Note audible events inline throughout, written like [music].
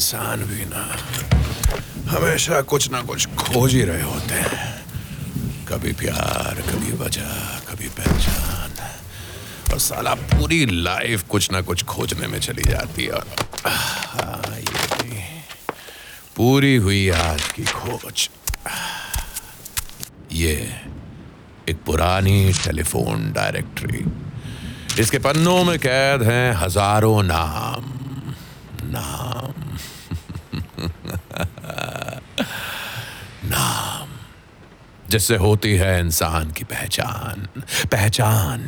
इंसान भी ना। हमेशा कुछ ना कुछ खोज ही रहे होते हैं। कभी प्यार कभी वजह कभी पहचान। और साला पूरी लाइफ कुछ ना कुछ खोजने में चली जाती है। और हाँ, ये पूरी हुई आज की खोज। ये एक पुरानी टेलीफोन डायरेक्टरी। इसके पन्नों में कैद हैं हज़ारों नाम। नाम। जिससे होती है इंसान की पहचान। पहचान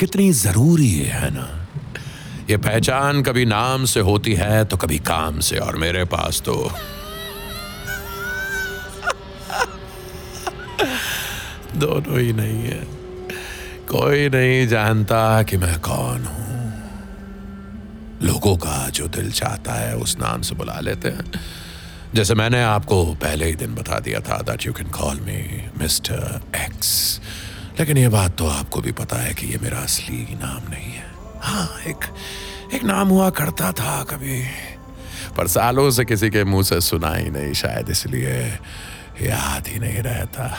कितनी ज़रूरी है ना? ये पहचान कभी नाम से होती है तो कभी काम से, और मेरे पास तो [laughs] दोनों ही नहीं है। कोई नहीं जानता कि मैं कौन हूँ। लोगों का जो दिल चाहता है उस नाम से बुला लेते हैं। जैसे मैंने आपको पहले ही दिन बता दिया था that you can call me mister X लेकिन ये बात तो आपको भी पता है कि ये मेरा असली नाम नहीं है। हाँ एक एक नाम हुआ करता था कभी। पर सालों से किसी के मुँह से सुना ही नहीं, शायद इसलिए याद ही नहीं रहता।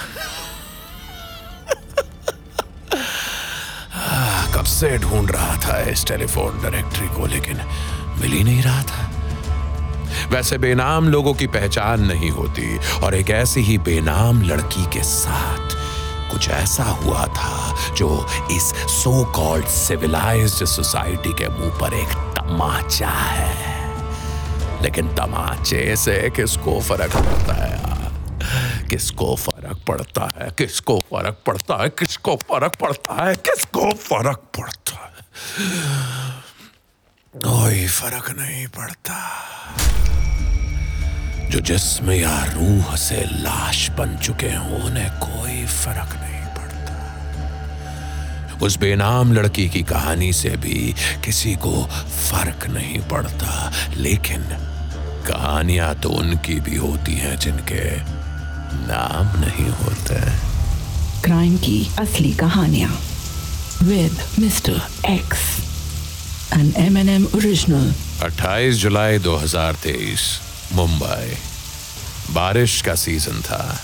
[laughs] कब से ढूंढ रहा था इस टेलीफोन डायरेक्टरी को, लेकिन मिल ही नहीं रहा था। वैसे बेनाम लोगों की पहचान नहीं होती और एक ऐसी ही बेनाम लड़की के साथ कुछ ऐसा हुआ था जो इस सो कॉल्ड सिविलाइज्ड सोसाइटी के मुँह पर एक तमाचा है। लेकिन तमाचे से किसको फ़र्क पड़ता है किसको फ़र्क पड़ता है? किसको फ़र्क पड़ता है? किसको फ़र्क पड़ता है? किसको फ़र्क पड़ता है? कोई फ़र्क नहीं पड़ता। जो जिस्म या रूह से लाश बन चुके हों उन्हें कोई फ़र्क नहीं पड़ता। उस बेनाम लड़की की कहानी से भी किसी को फ़र्क नहीं पड़ता लेकिन कहानियाँ तो उनकी भी होती हैं जिनके नाम नहीं होते। क्राइम की असली कहानियाँ with mister X N M N M original. 28 जुलाई 2023 मुंबई। बारिश का सीज़न था।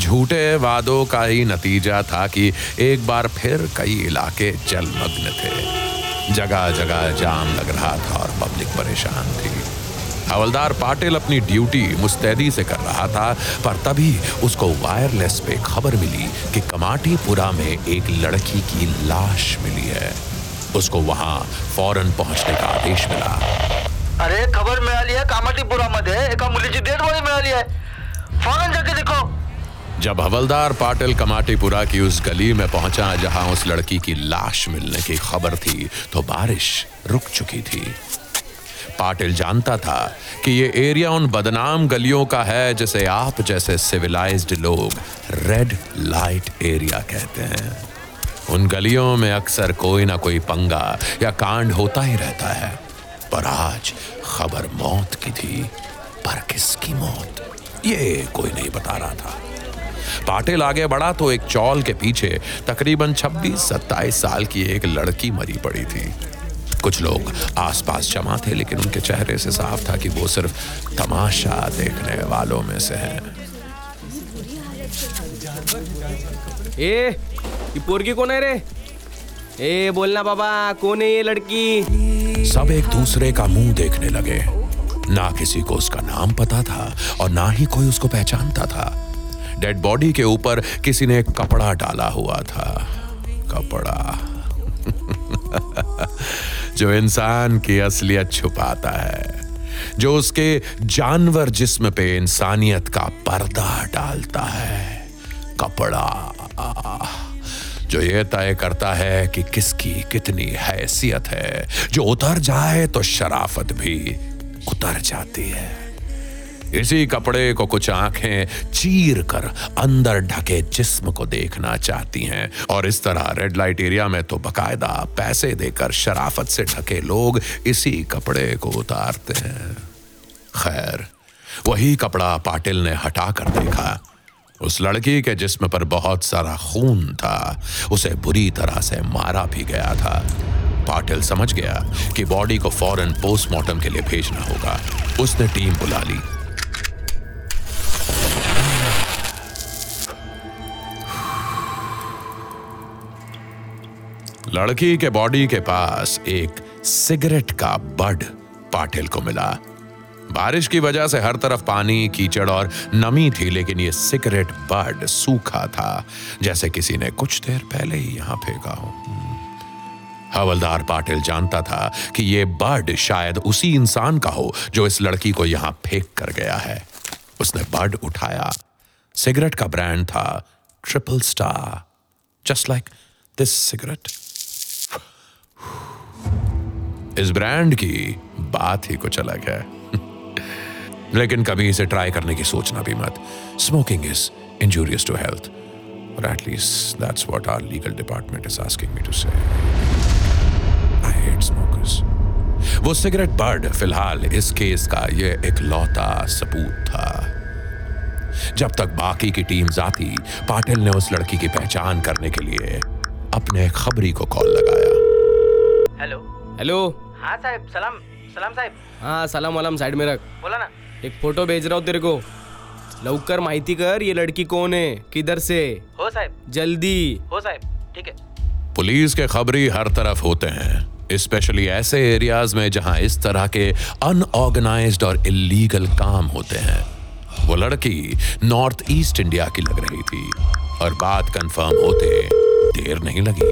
झूठे वादों का ही नतीजा था कि एक बार फिर कई इलाके जलमग्न थे। जगह जगह जाम लग रहा था और पब्लिक परेशान थी। हवलदार पाटिल अपनी ड्यूटी मुस्तैदी से कर रहा था, पर तभी उसको वायरलेस पे खबर मिली कि कमाटीपुरा में एक लड़की की लाश मिली है। उसको वहाँ फ़ौरन पहुँचने का आदेश मिला। अरे खबर मिळाली आहे कामाटीपुरामध्ये. एका मुलीची डेड बॉडी मिळाली आहे. फ़ौरन जाके देखो. जब हवलदार पाटिल कमाटीपुरा की उस गली में पहुँचा जहाँ उस लड़की की लाश मिलने की खबर थी तो बारिश रुक चुकी थी। पाटिल जानता था कि ये एरिया उन बदनाम गलियों का है, जिसे आप जैसे सिविलाइज्ड लोग रेड लाइट एरिया कहते हैं। उन गलियों में अक्सर कोई ना कोई पंगा या कांड होता ही रहता है। पर आज खबर मौत की थी, पर किसकी मौत? ये कोई नहीं बता रहा था। पाटिल आगे बढ़ा तो एक चौल के पीछे तकरीबन 26-27 साल की एक लड़की मरी पड़ी थी। कुछ लोग आसपास जमा थे, लेकिन उनके चेहरे से साफ़ था कि वो सिर्फ़ तमाशा देखने वालों में से हैं। ए ही पोरगी कोण आहे रे? ए बोल ना बाबा, कौन है ये लड़की? सब एक दूसरे का मुँह देखने लगे। ना किसी को उसका नाम पता था और ना ही कोई उसको पहचानता था। डेड बॉडी के ऊपर किसी ने कपड़ा डाला हुआ था। कपड़ा। [laughs] जो इंसान की असलियत छुपाता है। जो उसके जानवर जिस्म पे इंसानियत का पर्दा डालता है। कपड़ा। जो ये तय करता है कि किसकी कितनी हैसियत है। जो उतर जाए तो शराफत भी उतर जाती है। इसी कपड़े को कुछ आँखें चीर कर अंदर ढके जिस्म को देखना चाहती हैं। और इस तरह रेड लाइट एरिया में तो बकायदा पैसे देकर शराफत से ढके लोग इसी कपड़े को उतारते हैं। खैर, वही कपड़ा पाटिल ने हटा कर देखा। उस लड़की के जिस्म पर बहुत सारा खून था। उसे बुरी तरह से मारा भी गया था। पाटिल समझ गया कि बॉडी को फ़ौरन पोस्टमार्टम के लिए भेजना होगा। उसने टीम बुला ली। लड़की के बॉडी के पास एक सिगरेट का बड पाटिल को मिला। बारिश की वजह से हर तरफ़ पानी, कीचड़ और नमी थी, लेकिन ये सिगरेट बर्ड सूखा था, जैसे किसी ने कुछ देर पहले ही यहाँ फेंका हो। हवलदार पाटिल जानता था कि ये बर्ड शायद उसी इंसान का हो, जो इस लड़की को यहाँ फेंक कर गया है। उसने बर्ड उठाया। सिगरेट का ब्रांड था triple star just like this cigarette इस ब्रांड की बात ही कुछ अलग है। लेकिन कभी इसे ट्राई करने की सोचना भी मत। Smoking is injurious to health और at least that's what our legal department is asking me to say I hate smokers वो सिगरेट बर्ड फ़िलहाल इस केस का ये इकलौता सबूत था। जब तक बाकी की टीम आती पाटिल ने उस लड़की की पहचान करने के लिए अपने खबरी को कॉल लगाया। हॅलो हेलो हाँ साहेब सलाम सलाम साहेब। हाँ सलाम वलाम साइड में रख। बोला ना। एक फ़ोटो भेज रहा हूँ तेरे को। लवकर माहिती कर ये लड़की कौन है? किधर से? हो साहेब। जल्दी। हो साहेब ठीक है। पुलिस के खबरी हर तरफ़ होते हैं स्पेशली ऐसे एरियाज़ में जहाँ इस तरह के अनऑर्गेनाइज्ड और इलीगल काम होते हैं। वो लड़की नॉर्थ ईस्ट इंडिया की लग रही थी और बात कंफर्म होते देर नहीं लगी।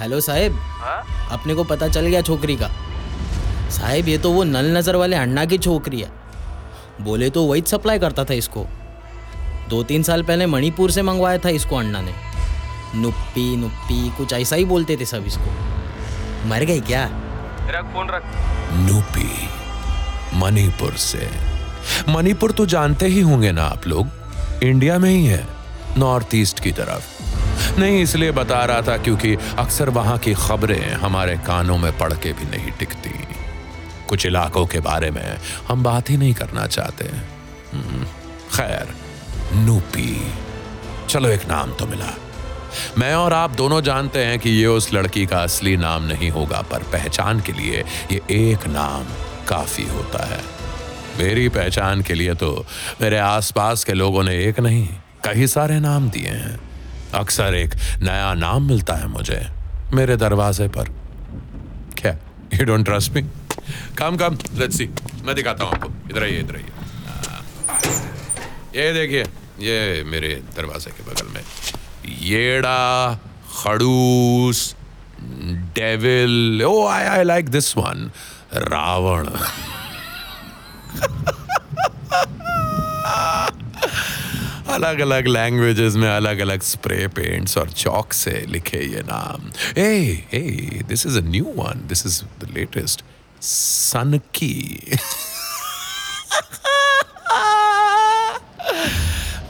हेलो साहेब। हाँ? अपने को पता चल गया छोकरी का। साहेब ये तो वो नल नज़र वाले अण्णा की छोकरी है। बोले तो वही सप्लाई करता था इसको। दो तीन साल पहले मणिपुर से मंगवाया था इसको अण्णा ने। नुप्पी नुप्पी कुछ ऐसा ही बोलते थे सब इसको। मर गई क्या? रख फ़ोन रख। नुपी मणिपुर से। मणिपुर तो जानते ही होंगे ना आप लोग। इंडिया में ही है नॉर्थ ईस्ट की तरफ़। नहीं इसलिए बता रहा था क्योंकि अक्सर वहाँ की खबरें हमारे कानों में पड़ के भी नहीं टिकती। कुछ इलाकों के बारे में हम बात ही नहीं करना चाहते। हम्म, खैर नूपी चलो एक नाम तो मिला। मैं और आप दोनों जानते हैं कि ये उस लड़की का असली नाम नहीं होगा पर पहचान के लिए ये एक नाम काफ़ी होता है। मेरी पहचान के लिए तो मेरे आसपास के लोगों ने एक नहीं कई सारे नाम दिए हैं। अक्सर एक नया नाम मिलता है मुझे मेरे दरवाजे पर। क्या you don't trust me come come let's see मैं दिखाता हूँ आपको इधर आइए इधर आइए ये देखिए ये मेरे दरवाजे के बगल में येड़ा खड़ूस devil oh I I like this one Ravan अलग अलग लैंग्वेजेस में अलग अलग स्प्रे पेंट्स और चौक से लिखे ये नाम ए ए this is a new one this is the latest sun की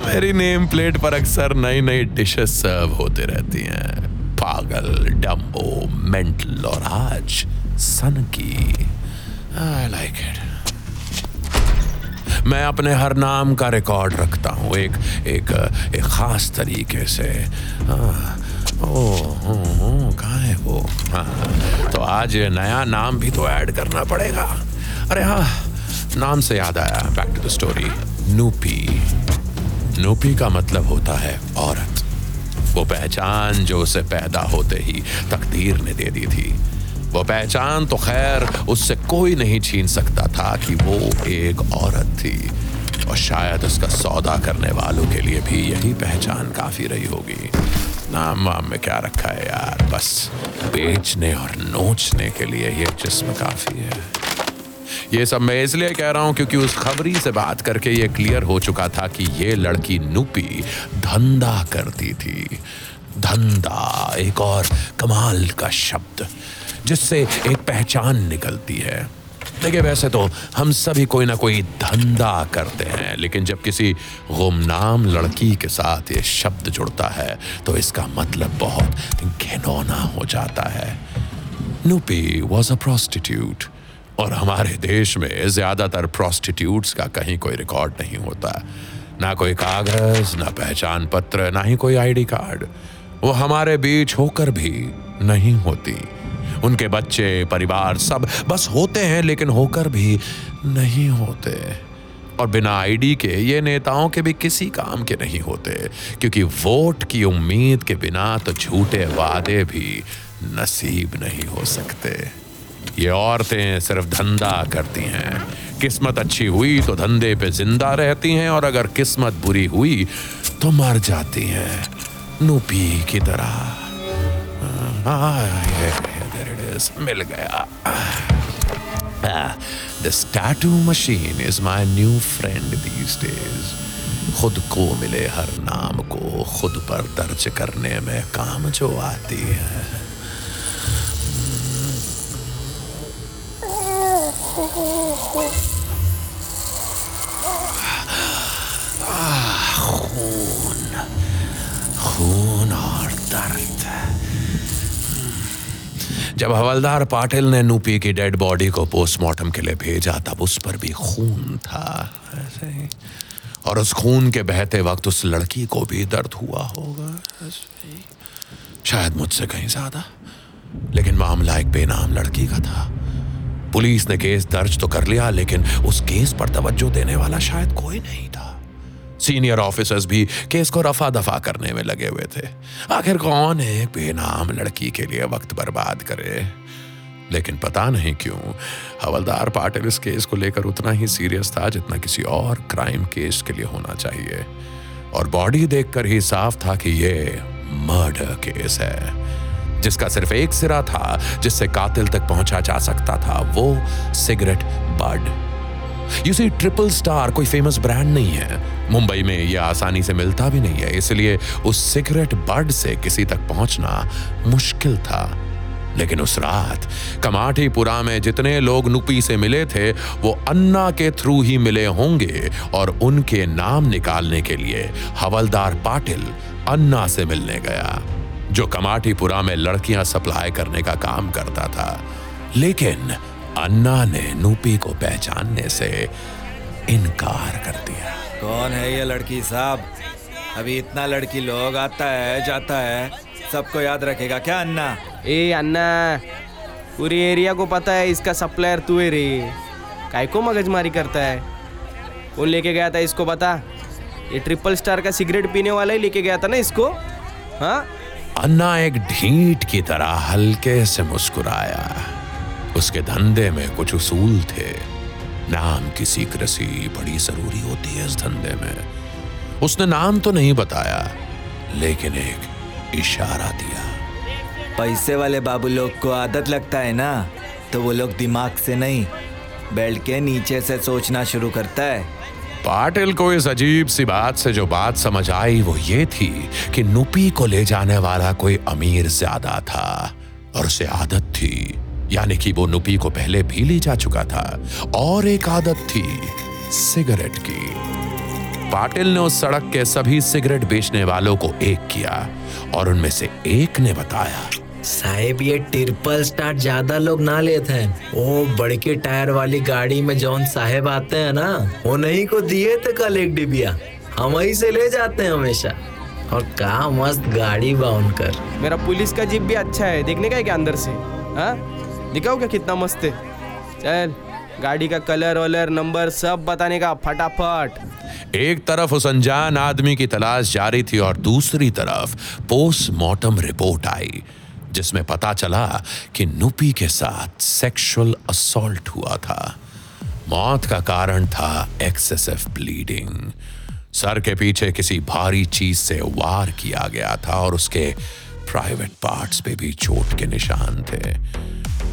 मेरी नेम प्लेट पर अक्सर नई नई डिशेस सर्व होते रहती हैं। पागल डम्बो मेंटल और आज सन की आई लाइक इट मैं अपने हर नाम का रिकॉर्ड रखता हूँ एक एक एक खास तरीके से। हाँ, ओ आज नया नाम भी तो ऐड करना पड़ेगा। अरे हाँ नाम से याद आया back to the story Nupi. Nupi का मतलब होता है औरत। वो पहचान जो उसे पैदा होते ही तकदीर ने दे दी थी। वो पहचान तो खैर उससे कोई नहीं छीन सकता था कि वो एक औरत थी। और शायद उसका सौदा करने वालों के लिए भी यही पहचान काफ़ी रही होगी। नाम वाम में क्या रखा है यार? बस बेचने और नोचने के लिए ये जिस्म काफ़ी है। ये सब मैं इसलिए कह रहा हूँ क्योंकि उस खबरी से बात करके ये क्लियर हो चुका था कि ये लड़की नूपी धंधा करती थी। धंधा, एक और कमाल का शब्द, जिससे एक पहचान निकलती है। देखिए, वैसे तो हम सभी कोई ना कोई धंधा करते हैं, लेकिन जब किसी गुमनाम लड़की के साथ ये शब्द जुड़ता है तो इसका मतलब बहुत घिनौना हो जाता है। नुपी वॉज़ अ प्रोस्टिट्यूट और हमारे देश में ज़्यादातर प्रोस्टिट्यूट्स का कहीं कोई रिकॉर्ड नहीं होता। ना कोई कागज़, ना पहचान पत्र, ना ही कोई आईडी कार्ड वो हमारे बीच होकर भी नहीं होती। उनके बच्चे परिवार सब बस होते हैं लेकिन होकर भी नहीं होते। और बिना आईडी के ये नेताओं के भी किसी काम के नहीं होते क्योंकि वोट की उम्मीद के बिना तो झूठे वादे भी नसीब नहीं हो सकते। ये औरतें सिर्फ़ धंधा करती हैं। किस्मत अच्छी हुई तो धंधे पे ज़िंदा रहती हैं और अगर किस्मत बुरी हुई तो मर जाती हैं। नूपी की तरह। हाँ, ये- ये- there it is, मिल गया। This tattoo machine is my new friend these days. खुद को मिले हर नाम को खुद पर दर्ज करने में काम जो आती है। खून खून और दर्द। जब हवलदार पाटिल ने नूपी की डेड बॉडी को पोस्टमार्टम के लिए भेजा, तब उस पर भी खून था। और उस खून के बहते वक्त उस लड़की को भी दर्द हुआ होगा। शायद मुझसे कहीं ज़्यादा। लेकिन मामला एक बेनाम लड़की का था। पुलिस ने केस दर्ज तो कर लिया, लेकिन उस केस पर तवज्जो देने वाला शायद कोई नहीं था। सीनियर ऑफिसर्स भी केस को रफा दफ़ा करने में लगे हुए थे। आखिर कौन एक बेनाम लड़की के लिए वक्त बर्बाद करे? लेकिन पता नहीं क्यों, हवलदार पाटिल इस केस को लेकर उतना ही सीरियस था जितना किसी और क्राइम केस के लिए होना चाहिए। और बॉडी देखकर ही साफ़ था कि ये मर्डर केस है। जिसका सिर्फ़ एक सिरा था, जिससे कातिल तक पहुँचा जा सकता था, वो cigarette bud you see triple star कोई फ़ेमस ब्रांड नहीं है। मुंबई में यह आसानी से मिलता भी नहीं है, इसलिए उस सिगरेट बर्ड से किसी तक पहुँचना मुश्किल था। लेकिन उस रात, कमाठीपुरा में जितने लोग नुपी से मिले थे, वो अन्ना के थ्रू ही मिले होंगे और उनके नाम निकालने के लिए हवलदार पाटिल अन्ना से मिलने गया, जो कमाठीपुरा में लड़कियाँ सप्लाई करने का काम करता था। लेकिन अन्ना ने नूपी को पहचानने से इनकार कर दिया। कौन है ये लड़की साहब? अभी इतना लड़की लोग आता है जाता है सबको याद रखेगा। क्या अन्ना? ए अन्ना पूरी एरिया को पता है इसका सप्लायर तू है रे। काय को मगजमारी करता है? वो लेके गया था इसको बता। ये ट्रिपल स्टार का सिगरेट पीने वाला ही लेके गया था ना इसको? हाँ? अन्ना एक ढीठ की तरह हल्के से मुस्कुराया। उसके धंधे में कुछ उसूल थे। नाम की सीक्रेसी बड़ी ज़रूरी होती है इस धंधे में। उसने नाम तो नहीं बताया लेकिन एक इशारा दिया। पैसे वाले बाबू लोग को आदत लगता है ना? तो वो लोग दिमाग से नहीं बेल्ट के नीचे से सोचना शुरू करता है। पाटिल को इस अजीब सी बात से जो बात समझ आई वो ये थी कि नुपी को ले जाने वाला कोई अमीर ज़्यादा था और उसे आदत थी यानी कि वो नुपी को पहले भी ले जा चुका था। और एक आदत थी सिगरेट की। पाटिल ने उस सड़क के सभी सिगरेट बेचने वालों को एक किया और उनमें से एक ने बताया साहेब ये ट्रिपल स्टार ज़्यादा लोग ना लेते हैं। वो बड़के टायर वाली गाड़ी में जौन साहेब आते हैं ना वो नहीं को दिए थे कल एक डिबिया। हम ही से ले जाते हैं हमेशा। और का मस्त गाड़ी बाउन कर। मेरा पुलिस का जीप भी अच्छा है देखने का है क्या अंदर से? हाँ? दिखाओ क्या कितना मस्त है। चल, गाड़ी का कलर वलर, नंबर सब बताने का, फटाफट। एक तरफ़ उस अनजान आदमी की तलाश जारी थी और दूसरी तरफ़ पोस्टमार्टम रिपोर्ट आई, जिसमें पता चला कि नुपी के साथ सेक्सुअल असॉल्ट हुआ था। मौत का कारण था एक्सेसिव ब्लीडिंग सर के पीछे किसी भारी चीज़ से वार किया गया था और उसके प्राइवेट पार्ट्स पे भी चोट के निशान थे।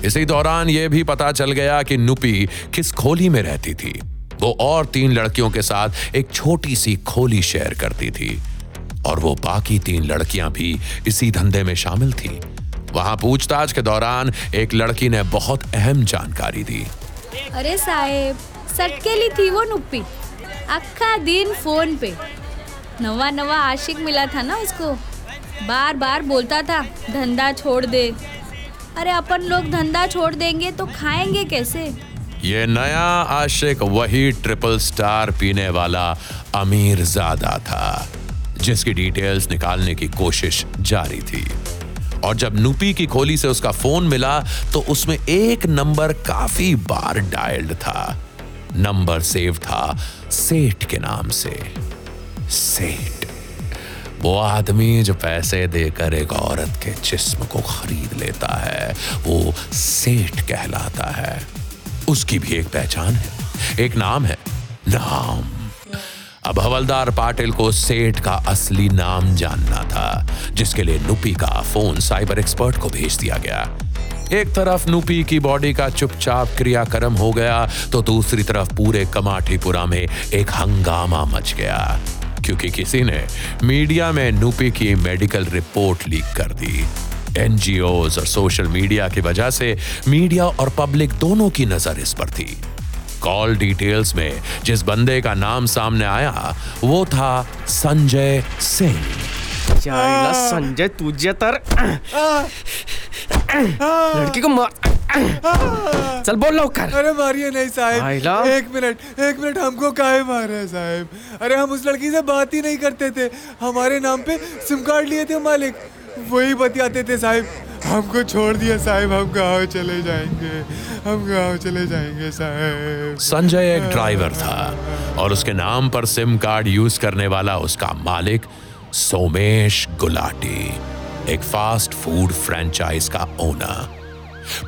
इसी दौरान यह भी पता चल गया कि नुपी किस खोली में रहती थी। वो और तीन लड़कियों के साथ एक छोटी सी खोली शेयर करती थी। और वो बाकी तीन लड़कियाँ भी इसी धंधे में शामिल थी। वहाँ पूछताछ के दौरान एक लड़की ने बहुत अहम जानकारी दी। अरे साहेब, सटकेली थी वो नुप्पी। आखा दिन फ़ोन पे। नवा नवा आशिक मिला था ना उसको। बार बार बोलता था, धंधा छोड़ दे। अरे अपन लोग धंधा छोड़ देंगे तो खाएँगे कैसे? ये नया आशिक वही ट्रिपल स्टार पीने वाला अमीर ज़्यादा था, जिसकी डिटेल्स निकालने की कोशिश जारी थी। और जब नुपी की खोली से उसका फ़ोन मिला तो उसमें एक नंबर काफ़ी बार डायल्ड था। नंबर सेव था सेठ के नाम से। सेठ। वो आदमी जो पैसे देकर एक औरत के जिस्म को खरीद लेता है, वो सेठ कहलाता है। उसकी भी एक पहचान है, एक नाम है नाम अब हवलदार पाटिल को सेठ का असली नाम जानना था, जिसके लिए नुपी का फ़ोन साइबर एक्सपर्ट को भेज दिया गया। एक तरफ़ नुपी की बॉडी का चुपचाप क्रियाक्रम हो गया तो दूसरी तरफ़ पूरे कमाठीपुरा में एक हंगामा मच गया। क्योंकि किसी ने मीडिया में नुपी की मेडिकल रिपोर्ट लीक कर दी। एनजीओ और सोशल मीडिया की वजह से मीडिया और पब्लिक दोनों की नज़र इस पर थी। कॉल डिटेल्स में जिस बंदे का नाम सामने आया वो था संजय सिंह। संजय तुझे तर लड़की को मार [coughs] चल बोल लवकर अरे मारिए नहीं साहब। एक मिनट एक मिनट हमको काहे मार रहे हैं साहब? अरे हम उस लड़की से बात ही नहीं करते थे। हमारे नाम पे सिम कार्ड लिए थे मालिक। वही बतियाते थे साहब। हमको छोड़ दिया साहब हम गाँव चले जाएँगे? हम गाँव चले जाएँगे साहब? संजय एक ड्राइवर था और उसके नाम पर सिम कार्ड यूज़ करने वाला उसका मालिक सोमेश गुलाटी एक फास्ट फ़ूड फ्रेंचाइज का ओनर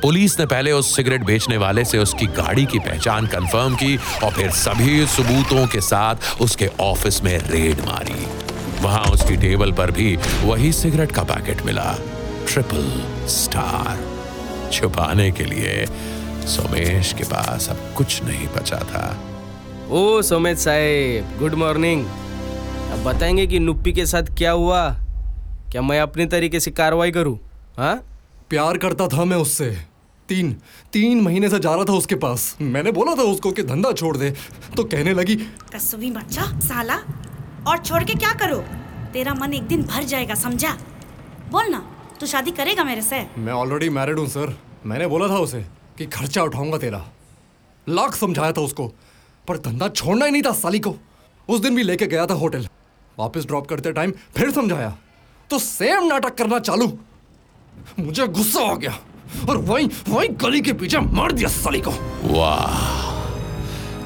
पुलिस ने पहले उस सिगरेट बेचने वाले से उसकी गाड़ी की पहचान कंफर्म की और फिर सभी सबूतों के साथ उसके ऑफ़िस में रेड मारी। वहाँ उसकी टेबल पर भी वही सिगरेट का पैकेट मिला। ट्रिपल स्टार छुपाने के लिए सोमेश के पास अब कुछ नहीं बचा था। ओ, सोमेश साहेब गुड मॉर्निंग अब बताएँगे कि नुप्पी के साथ क्या हुआ? क्या मैं अपने तरीके से कार्रवाई करूँ? हाँ? प्यार करता था मैं उससे। तीन तीन महीने से जा रहा था उसके पास। मैंने बोला था उसको कि धंधा छोड़ दे। तो कहने लगी कसुबी बच्चा साला। और छोड़ के क्या करो? तेरा मन एक दिन भर जाएगा समझा? बोल ना तू शादी करेगा मेरे से? मैं ऑलरेडी मैरिड हूँ सर मैंने बोला था उसे कि खर्चा उठाऊँगा तेरा। लाख समझाया था उसको पर धंधा छोड़ना ही नहीं था साली को। उस दिन भी लेके गया था होटल। वापस ड्रॉप करते टाइम फिर समझाया। तो सेम नाटक करना चालू। मुझे गुस्सा आ गया और वहीं वहीं गली के पीछे मार दिया साली को। वाह,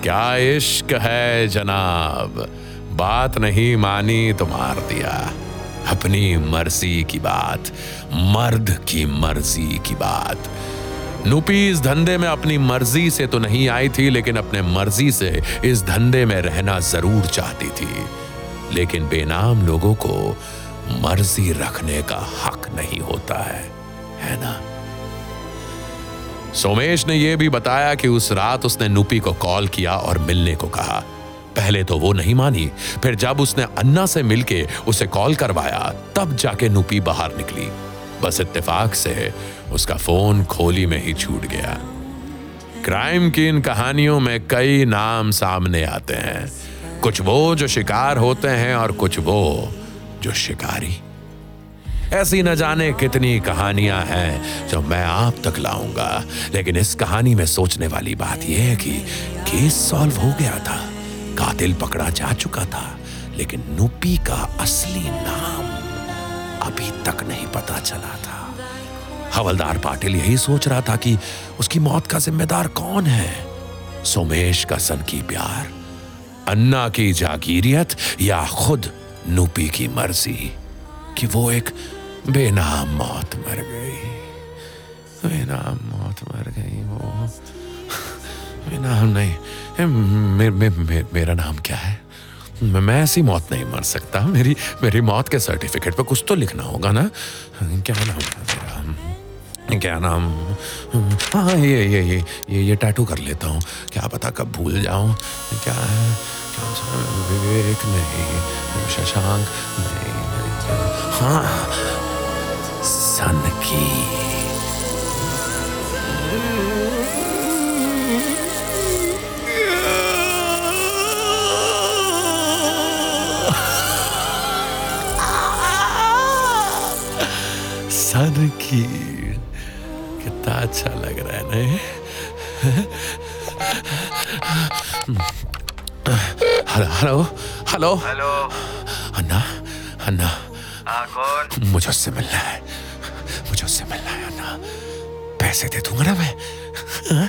क्या इश्क है जनाब? बात नहीं मानी तो मार दिया। अपनी मर्ज़ी की बात, मर्द की मर्ज़ी की बात। नूपी इस धंधे में अपनी मर्ज़ी से तो नहीं आई थी, लेकिन अपने मर्ज़ी से इस धंधे में रहना ज़रूर चाहती थी। लेकिन बेनाम लोगों को मर्ज़ी रखने का हक नहीं होता है है ना? सोमेश ने यह भी बताया कि उस रात उसने नूपी को कॉल किया और मिलने को कहा। पहले तो वो नहीं मानी, फिर जब उसने अन्ना से मिलके उसे कॉल करवाया, तब जाके नूपी बाहर निकली। बस इत्तेफाक से उसका फ़ोन खोली में ही छूट गया। क्राइम की इन कहानियों में कई नाम सामने आते हैं। कुछ वो जो शिकार होते हैं और कुछ वो जो शिकारी। ऐसी न जाने कितनी कहानियाँ हैं जो मैं आप तक लाऊँगा। लेकिन इस कहानी में सोचने वाली बात यह है कि केस सॉल्व हो गया था, कातिल पकड़ा जा चुका था, लेकिन नुपी का असली नाम अभी तक नहीं पता चला था। हवलदार पाटिल यही सोच रहा था कि उसकी मौत का जिम्मेदार कौन है? सोमेश का सन की प्यार, अन्ना की जागीरियत या खुद नुपी की मर्ज़ी कि वो एक बेनाम मौत मर गई। बेनाम मौत मर गई वो। बेनाम नहीं। मे, मे, मे, मेरा नाम क्या है? मैं मैं ऐसी मौत नहीं मर सकता। मेरी मेरी मौत के सर्टिफिकेट पे कुछ तो लिखना होगा ना? क्या नाम है मेरा? क्या नाम? हाँ ये ये ये ये ये टैटू कर लेता हूँ। क्या पता कब भूल जाऊँ? क्या है? विवेक नहीं शशांक नहीं, हाँ सन की सन की कितना अच्छा लग रहा है नहीं हेलो हेलो हेलो हेलो अन्ना अन्ना हाँ कौन? मुझे उससे मिलना है। मुझे उससे मिलना है अन्ना पैसे दे दूँगा ना मैं? हाँ?